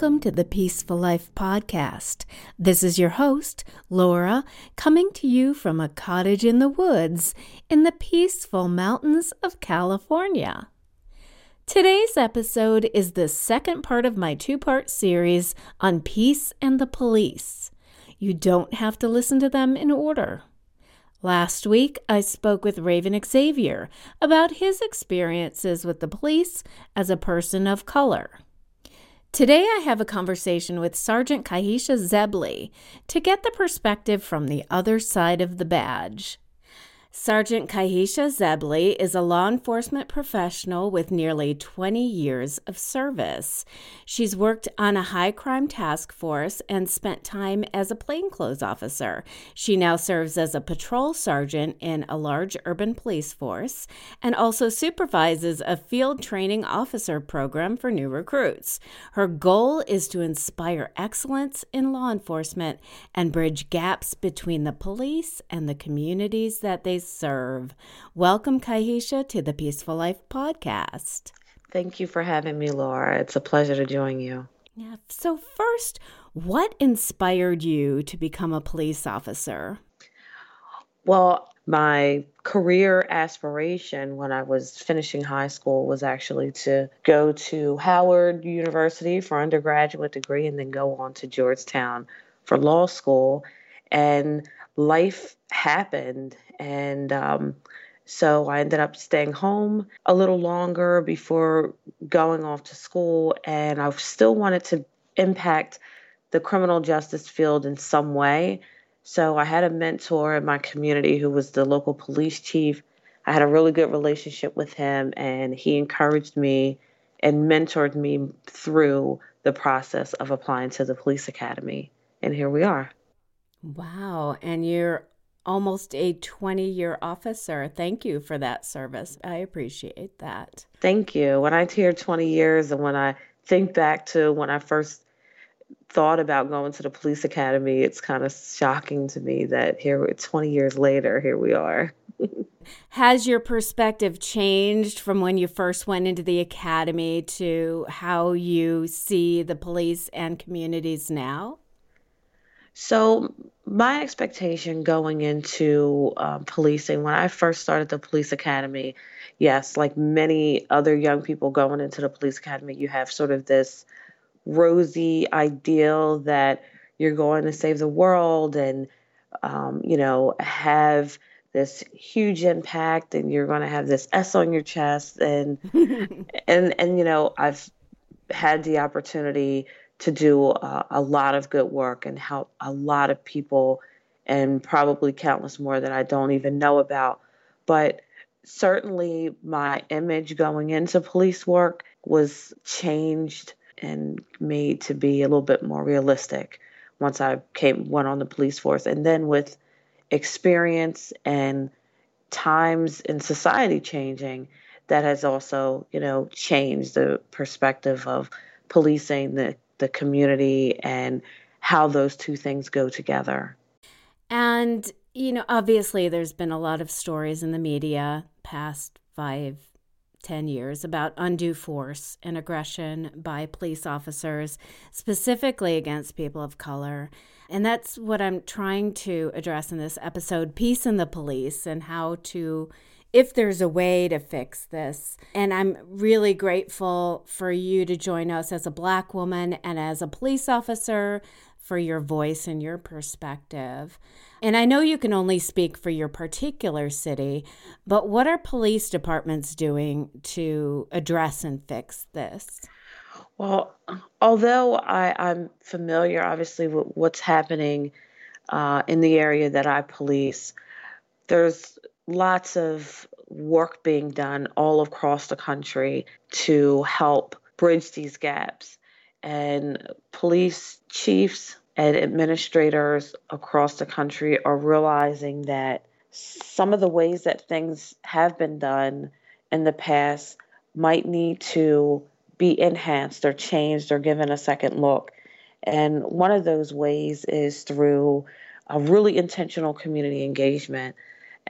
Welcome to the Peaceful Life Podcast. This is your host, Laura, coming to you from a cottage in the woods in the peaceful mountains of California. Today's episode is the second part of my two part series on peace and the police. You don't have to listen to them in order. Last week, I spoke with Raven Xavier about his experiences with the police as a person of color. Today, I have a conversation with Sergeant Khyhisha Zebley to get the perspective from the other side of the badge. Sergeant Khyhisha Zebley is a law enforcement professional with nearly 20 years of service. She's worked on a high crime task force and spent time as a plainclothes officer. She now serves as a patrol sergeant in a large urban police force and also supervises a field training officer program for new recruits. Her goal is to inspire excellence in law enforcement and bridge gaps between the police and the communities that they serve. Welcome, Khyhisha, to the Peaceful Life podcast. Thank you for having me, Laura. It's a pleasure to join you. Yeah. So, first, what inspired you to become a police officer? Well, my career aspiration when I was finishing high school was actually to go to Howard University for undergraduate degree and then go on to Georgetown for law school. And life happened and um, so I ended up staying home a little longer before going off to school, and I still wanted to impact the criminal justice field in some way. So I had a mentor in my community who was the local police chief. I had a really good relationship with him, and he encouraged me and mentored me through the process of applying to the police academy. And here we are. Wow. And you're almost a 20 year officer. Thank you for that service. I appreciate that. Thank you. When I hear 20 years and when I think back to when I first thought about going to the police academy, it's kind of shocking to me that here 20 years later, here we are. Has your perspective changed from when you first went into the academy to how you see the police and communities now? So, my expectation going into um, policing, when I first started the police academy, yes, like many other young people going into the police academy, you have sort of this rosy ideal that you're going to save the world and, um, you know, have this huge impact and you're going to have this S on your chest and and and you know I've had the opportunity to do a, a lot of good work and help a lot of people and probably countless more that I don't even know about. But certainly my image going into police work was changed and made to be a little bit more realistic once I came went on the police force and then with experience and times in society changing that has also you know changed the perspective of policing the the community and how those two things go together. And, you know, obviously there's been a lot of stories in the media past five, ten years about undue force and aggression by police officers, specifically against people of color. And that's what I'm trying to address in this episode peace in the police and how to if there's a way to fix this. And I'm really grateful for you to join us as a Black woman and as a police officer for your voice and your perspective. And I know you can only speak for your particular city, but what are police departments doing to address and fix this? Well, although I, am familiar, obviously, with what's happening uh, in the area that I police, there's lots of work being done all across the country to help bridge these gaps. And police chiefs and administrators across the country are realizing that some of the ways that things have been done in the past might need to be enhanced or changed or given a second look. And one of those ways is through a really intentional community engagement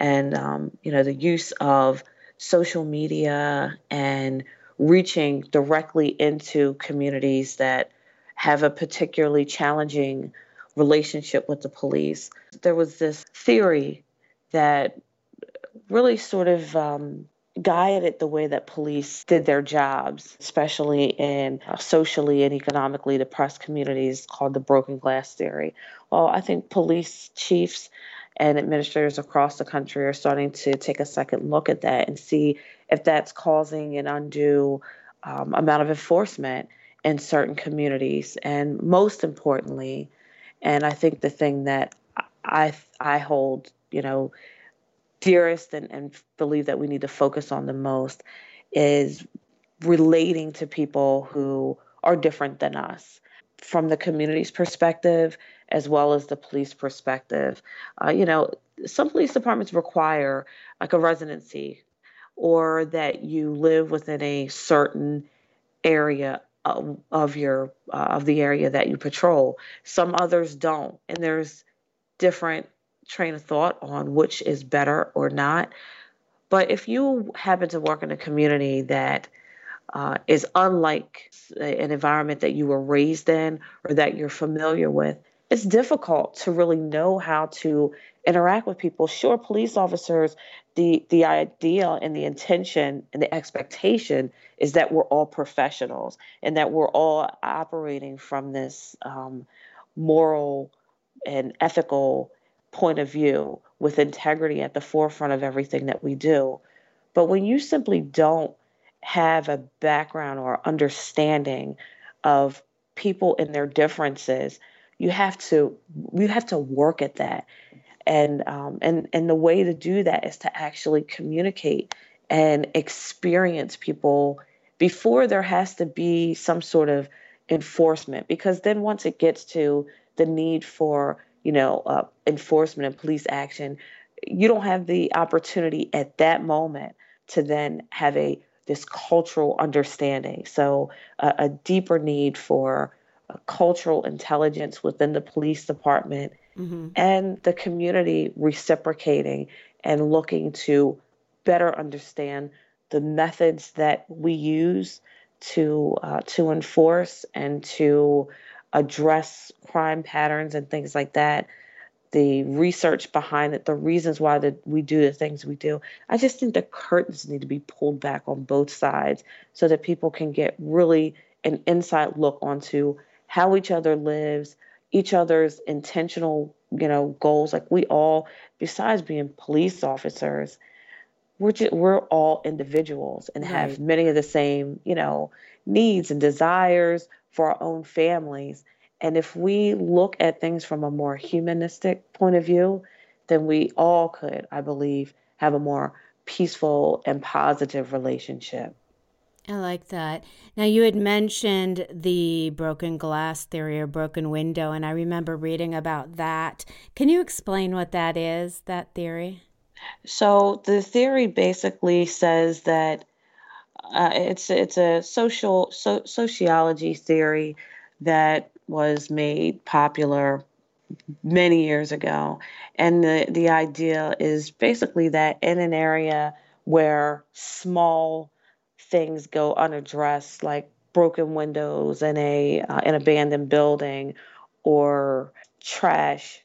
and um, you know the use of social media and reaching directly into communities that have a particularly challenging relationship with the police. There was this theory that really sort of um, guided the way that police did their jobs, especially in socially and economically depressed communities, called the broken glass theory. Well, I think police chiefs and administrators across the country are starting to take a second look at that and see if that's causing an undue um, amount of enforcement in certain communities. And most importantly, and I think the thing that I I hold, you know, dearest and, and believe that we need to focus on the most is relating to people who are different than us from the community's perspective as well as the police perspective. Uh, you know, some police departments require like a residency or that you live within a certain area of, of your uh, of the area that you patrol. Some others don't, and there's different train of thought on which is better or not. But if you happen to work in a community that uh, is unlike an environment that you were raised in or that you're familiar with, it's difficult to really know how to interact with people. Sure, police officers, the the idea and the intention and the expectation is that we're all professionals and that we're all operating from this um, moral and ethical point of view with integrity at the forefront of everything that we do. But when you simply don't have a background or understanding of people and their differences, you have to you have to work at that. And um, and and the way to do that is to actually communicate and experience people before there has to be some sort of enforcement because then once it gets to the need for you know, uh, enforcement and police action, you don't have the opportunity at that moment to then have a this cultural understanding. So uh, a deeper need for cultural intelligence within the police department mm-hmm. and the community reciprocating and looking to better understand the methods that we use to uh, to enforce and to address crime patterns and things like that, the research behind it, the reasons why that we do the things we do. I just think the curtains need to be pulled back on both sides so that people can get really an inside look onto how each other lives, each other's intentional, you know, goals. Like we all, besides being police officers, we're just, we're all individuals and right. have many of the same, you know, needs and desires for our own families. And if we look at things from a more humanistic point of view, then we all could, I believe, have a more peaceful and positive relationship. I like that. Now, you had mentioned the broken glass theory or broken window, and I remember reading about that. Can you explain what that is, that theory? So, the theory basically says that uh, it's it's a social so, sociology theory that was made popular many years ago, and the the idea is basically that in an area where small things go unaddressed, like broken windows in a uh, an abandoned building, or trash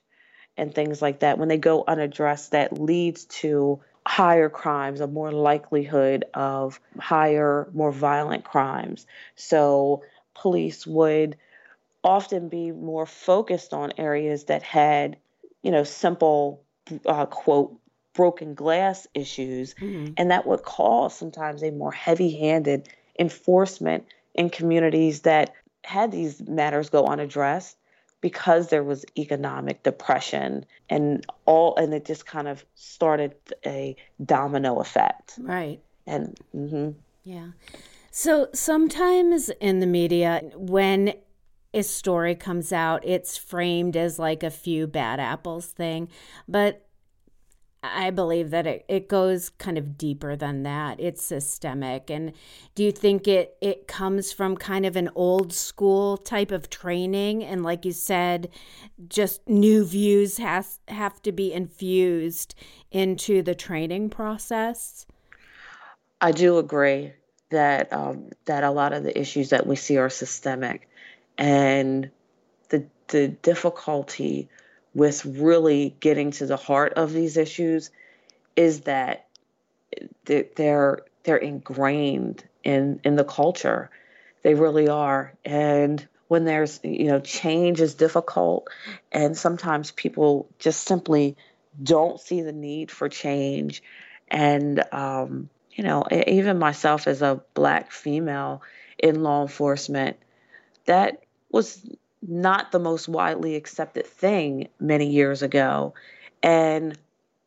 and things like that, when they go unaddressed, that leads to higher crimes, a more likelihood of higher, more violent crimes. So police would often be more focused on areas that had, you know, simple, uh, quote, broken glass issues. Mm-hmm. And that would cause sometimes a more heavy handed enforcement in communities that had these matters go unaddressed because there was economic depression and all and it just kind of started a domino effect right and mm-hmm. yeah so sometimes in the media when a story comes out it's framed as like a few bad apples thing but I believe that it, it goes kind of deeper than that. It's systemic. And do you think it, it comes from kind of an old school type of training? And like you said, just new views has have to be infused into the training process? I do agree that um, that a lot of the issues that we see are systemic. And the the difficulty with really getting to the heart of these issues is that they're they're ingrained in in the culture. They really are. And when there's you know change is difficult and sometimes people just simply don't see the need for change and um, you know even myself as a black female in law enforcement that was not the most widely accepted thing many years ago and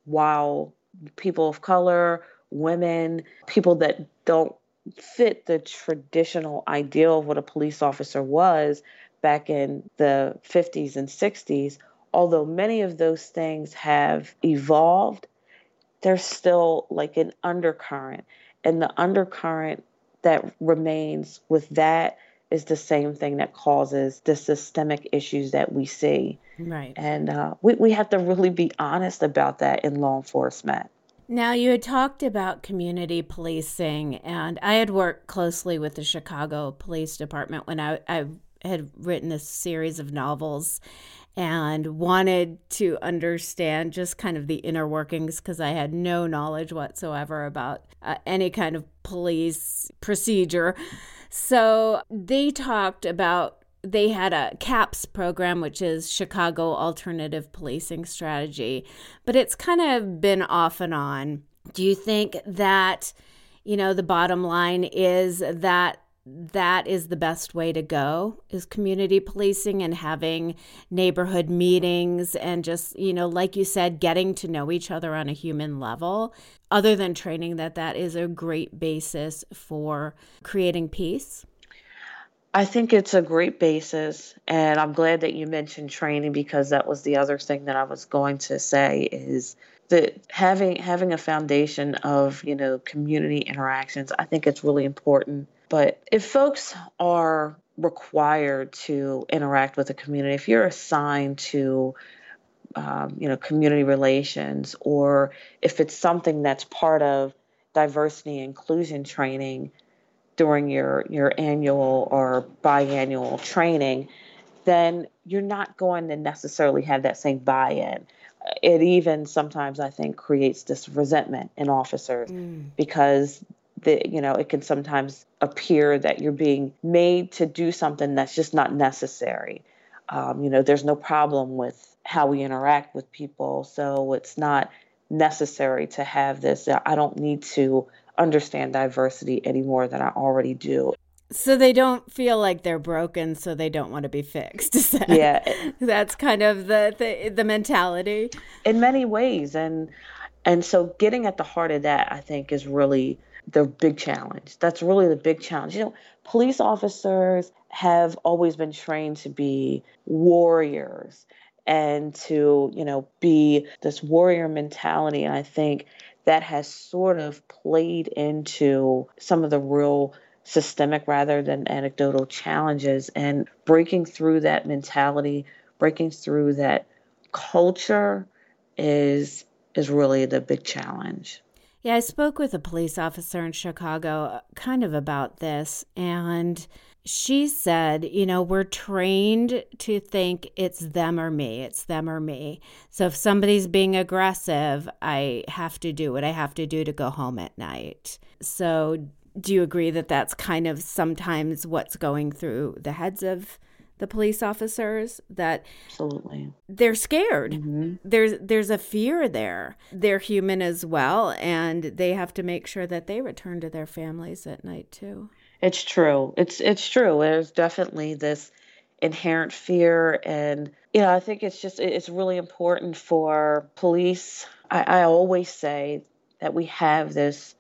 while people of color women people that don't fit the traditional ideal of what a police officer was back in the 50s and 60s, although many of those things have evolved, there's still like an undercurrent. And the undercurrent that remains with that is the same thing that causes the systemic issues that we see. Right. And uh, we, we have to really be honest about that in law enforcement. Now, you had talked about community policing, and I had worked closely with the Chicago Police Department when I, I had written this series of novels and wanted to understand just kind of the inner workings because I had no knowledge whatsoever about uh, any kind of police procedure. So they talked about they had a CAPS program, which is Chicago Alternative Policing Strategy, but it's kind of been off and on. Do you think that, you know, the bottom line is that that is the best way to go is community policing and having neighborhood meetings and just you know like you said getting to know each other on a human level other than training that that is a great basis for creating peace I think it's a great basis, and I'm glad that you mentioned training because that was the other thing that I was going to say is that having having a foundation of you know community interactions. I think it's really important. But if folks are required to interact with the community, if you're assigned to um, you know community relations, or if it's something that's part of diversity inclusion training during your your annual or biannual training, then you're not going to necessarily have that same buy-in. It even sometimes I think creates this resentment in officers mm. because the you know it can sometimes appear that you're being made to do something that's just not necessary. Um, you know, there's no problem with how we interact with people, so it's not necessary to have this. I don't need to understand diversity any more than I already do. So they don't feel like they're broken, so they don't want to be fixed. That, yeah, that's kind of the, the the mentality. In many ways, and and so getting at the heart of that, I think, is really the big challenge. That's really the big challenge. You know, police officers have always been trained to be warriors and to you know be this warrior mentality, and I think that has sort of played into some of the real systemic rather than anecdotal challenges and breaking through that mentality breaking through that culture is is really the big challenge yeah i spoke with a police officer in chicago uh, kind of about this and she said, you know, we're trained to think it's them or me, it's them or me. So if somebody's being aggressive, I have to do what I have to do to go home at night. So do you agree that that's kind of sometimes what's going through the heads of the police officers that absolutely they're scared mm-hmm. there's there's a fear there they're human as well and they have to make sure that they return to their families at night too it's true. It's it's true. There's definitely this inherent fear and you know, I think it's just it's really important for police. I, I always say that we have this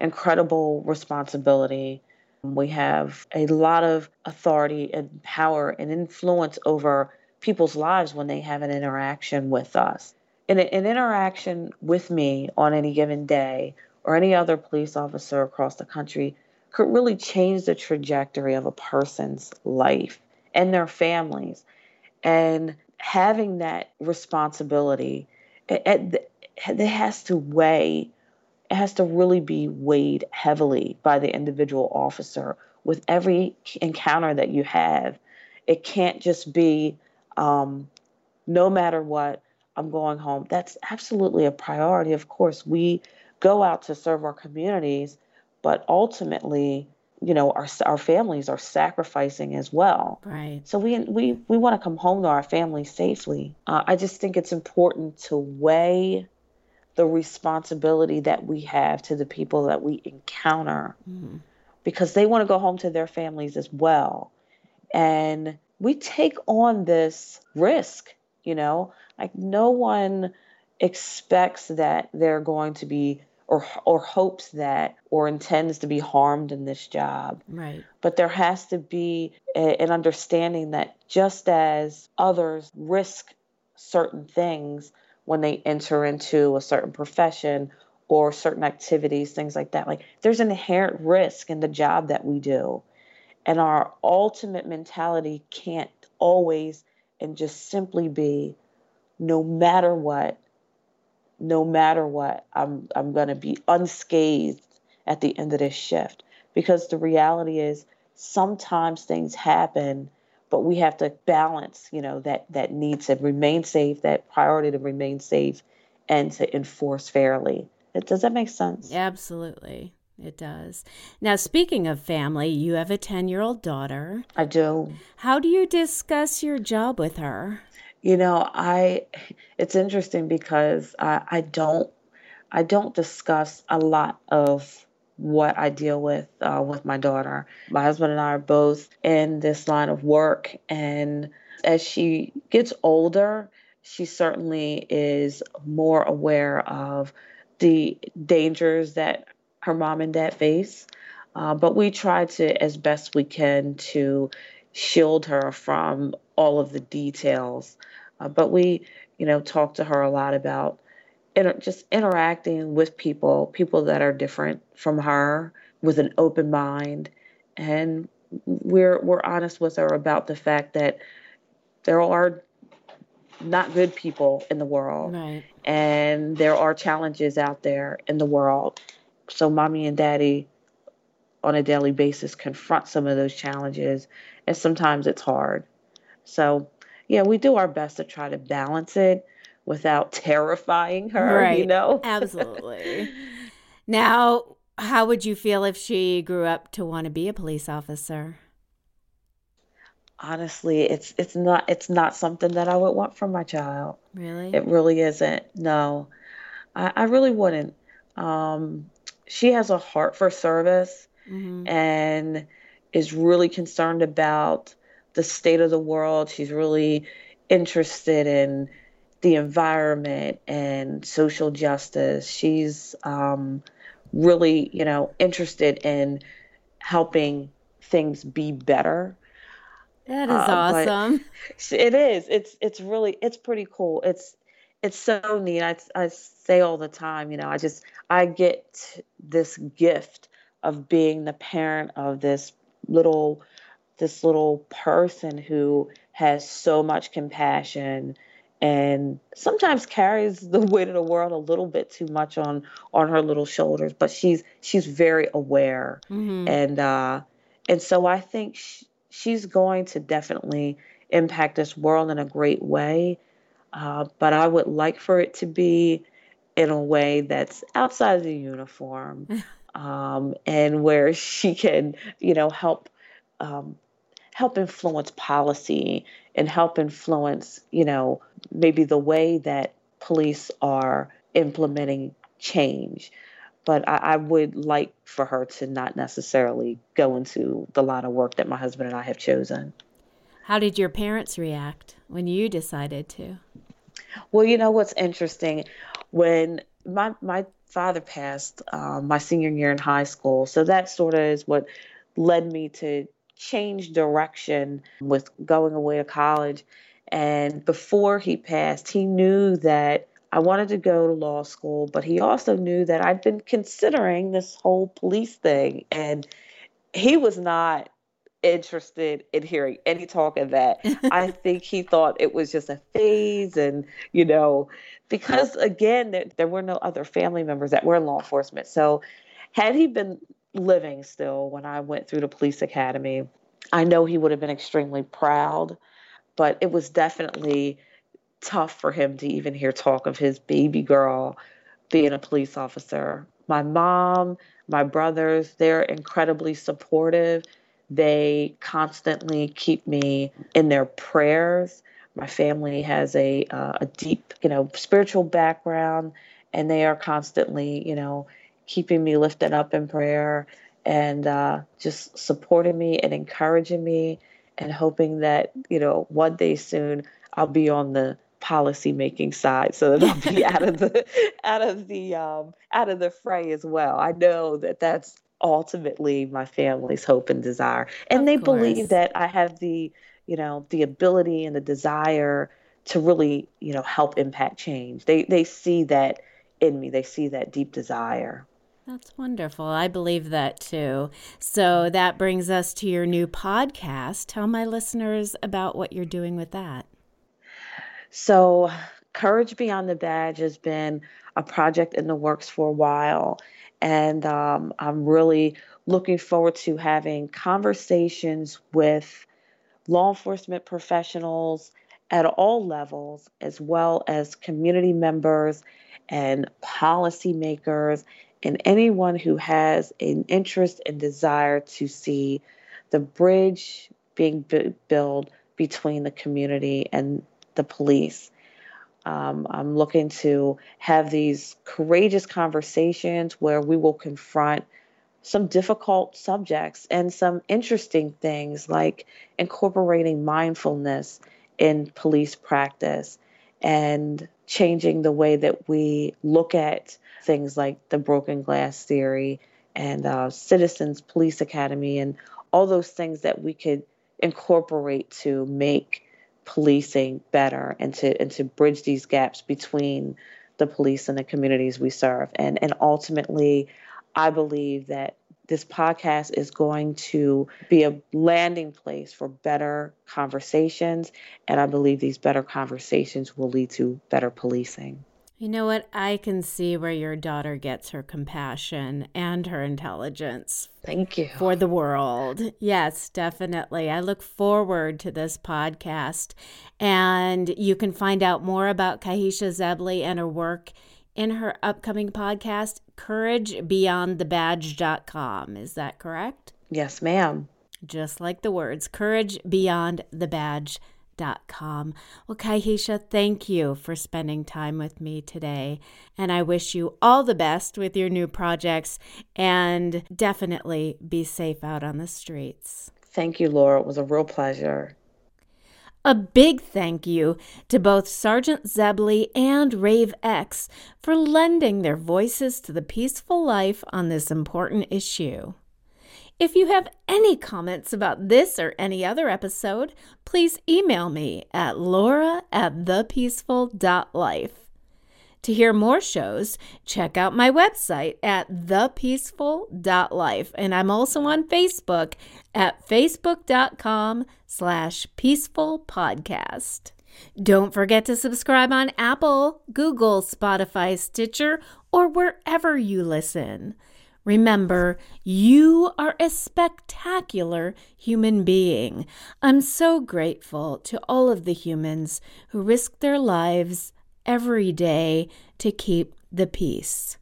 incredible responsibility. We have a lot of authority and power and influence over people's lives when they have an interaction with us. In an interaction with me on any given day or any other police officer across the country could really change the trajectory of a person's life and their families. And having that responsibility, it, it, it has to weigh, it has to really be weighed heavily by the individual officer with every encounter that you have. It can't just be um, no matter what, I'm going home. That's absolutely a priority. Of course, we go out to serve our communities, but ultimately, you know, our our families are sacrificing as well. Right. So we we we want to come home to our families safely. Uh, I just think it's important to weigh the responsibility that we have to the people that we encounter mm. because they want to go home to their families as well. And we take on this risk, you know, like no one expects that they're going to be or or hopes that or intends to be harmed in this job. Right. But there has to be a, an understanding that just as others risk certain things when they enter into a certain profession or certain activities, things like that, like there's an inherent risk in the job that we do. And our ultimate mentality can't always and just simply be no matter what, no matter what, I'm I'm to be unscathed at the end of this shift because the reality is sometimes things happen but we have to balance you know that that need to remain safe that priority to remain safe and to enforce fairly. Does that make sense? Absolutely. It does. Now speaking of family you have a 10 year old daughter. I do. How do you discuss your job with her? You know, I it's interesting because I, I don't I don't discuss a lot of what I deal with uh, with my daughter. My husband and I are both in this line of work, and as she gets older, she certainly is more aware of the dangers that her mom and dad face. Uh, but we try to, as best we can, to shield her from all of the details uh, but we, you know, talk to her a lot about inter- just interacting with people, people that are different from her, with an open mind, and we're we're honest with her about the fact that there are not good people in the world, right. and there are challenges out there in the world. So, mommy and daddy, on a daily basis, confront some of those challenges, and sometimes it's hard. So, yeah, we do our best to try to balance it without terrifying her, right. you know? Absolutely. Now, how would you feel if she grew up to want to be a police officer? Honestly, it's it's not it's not something that I would want from my child. Really? It really isn't. No. I, I really wouldn't. Um, she has a heart for service mm-hmm. and is really concerned about the state of the world. She's really interested in the environment and social justice. She's um, really, you know, interested in helping things be better. That is uh, awesome. It is. It's it's really it's pretty cool. It's it's so neat. I I say all the time, you know, I just I get this gift of being the parent of this little this little person who has so much compassion and sometimes carries the weight of the world a little bit too much on on her little shoulders but she's she's very aware mm-hmm. and uh and so i think sh- she's going to definitely impact this world in a great way uh, but i would like for it to be in a way that's outside of the uniform um, and where she can you know help um, help influence policy and help influence, you know, maybe the way that police are implementing change. But I, I, would like for her to not necessarily go into the line of work that my husband and I have chosen. How did your parents react when you decided to? Well, you know what's interesting when my my father passed um, my senior year in high school, so that sort of is what led me to change direction with going away to college. And before he passed, he knew that I wanted to go to law school, but he also knew that I'd been considering this whole police thing. And he was not interested in hearing any talk of that. I think he thought it was just a phase and, you know, because again, there, there were no other family members that were in law enforcement. So had he been living still when I went through the police academy, I know he would have been extremely proud, but it was definitely tough for him to even hear talk of his baby girl being a police officer. My mom, my brothers, they're incredibly supportive. They constantly keep me in their prayers. My family has a uh, a deep, you know, spiritual background, and they are constantly, you know, keeping me lifted up in prayer and uh, just supporting me and encouraging me and hoping that you know one day soon I'll be on the policy making side so that I'll be out of the out of the um, out of the fray as well. I know that that's ultimately my family's hope and desire, and Of they course. believe that I have the you know the ability and the desire to really you know help impact change. They they see that in me. They see that deep desire. That's wonderful. I believe that too. So that brings us to your new podcast. Tell my listeners about what you're doing with that. So, Courage Beyond the Badge has been a project in the works for a while. And um, I'm really looking forward to having conversations with law enforcement professionals at all levels, as well as community members and policymakers, and anyone who has an interest and desire to see the bridge being bu- built between the community and the police. Um, I'm looking to have these courageous conversations where we will confront some difficult subjects and some interesting things like incorporating mindfulness in police practice and changing the way that we look at things like the broken glass theory and uh, Citizens Police Academy and all those things that we could incorporate to make policing better and to and to bridge these gaps between the police and the communities we serve. And and ultimately, I believe that this podcast is going to be a landing place for better conversations. And I believe these better conversations will lead to better policing. You know what? I can see where your daughter gets her compassion and her intelligence Thank you. for the world. Yes, definitely. I look forward to this podcast. And you can find out more about Khyhisha Zebley and her work in her upcoming podcast, couragebeyondthebadge.com. Is that correct? Yes, ma'am. Just like the words, Courage Beyond the couragebeyondthebadge.com. Well, Khyhisha, thank you for spending time with me today. And I wish you all the best with your new projects and definitely be safe out on the streets. Thank you, Laura. It was a real pleasure. A big thank you to both Sergeant Zebley and Rave X for lending their voices to the peaceful life on this important issue. If you have any comments about this or any other episode, please email me at laura at thepeaceful.life. To hear more shows, check out my website at thepeaceful.life. And I'm also on Facebook at facebook.com slash peaceful podcast. Don't forget to subscribe on Apple, Google, Spotify, Stitcher, or wherever you listen. Remember, you are a spectacular human being. I'm so grateful to all of the humans who risk their lives every day to keep the peace.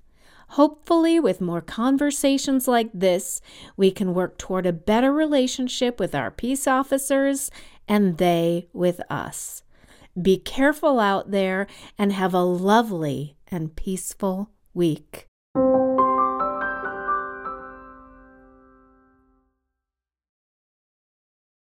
Hopefully, with more conversations like this, we can work toward a better relationship with our peace officers and they with us. Be careful out there and have a lovely and peaceful week.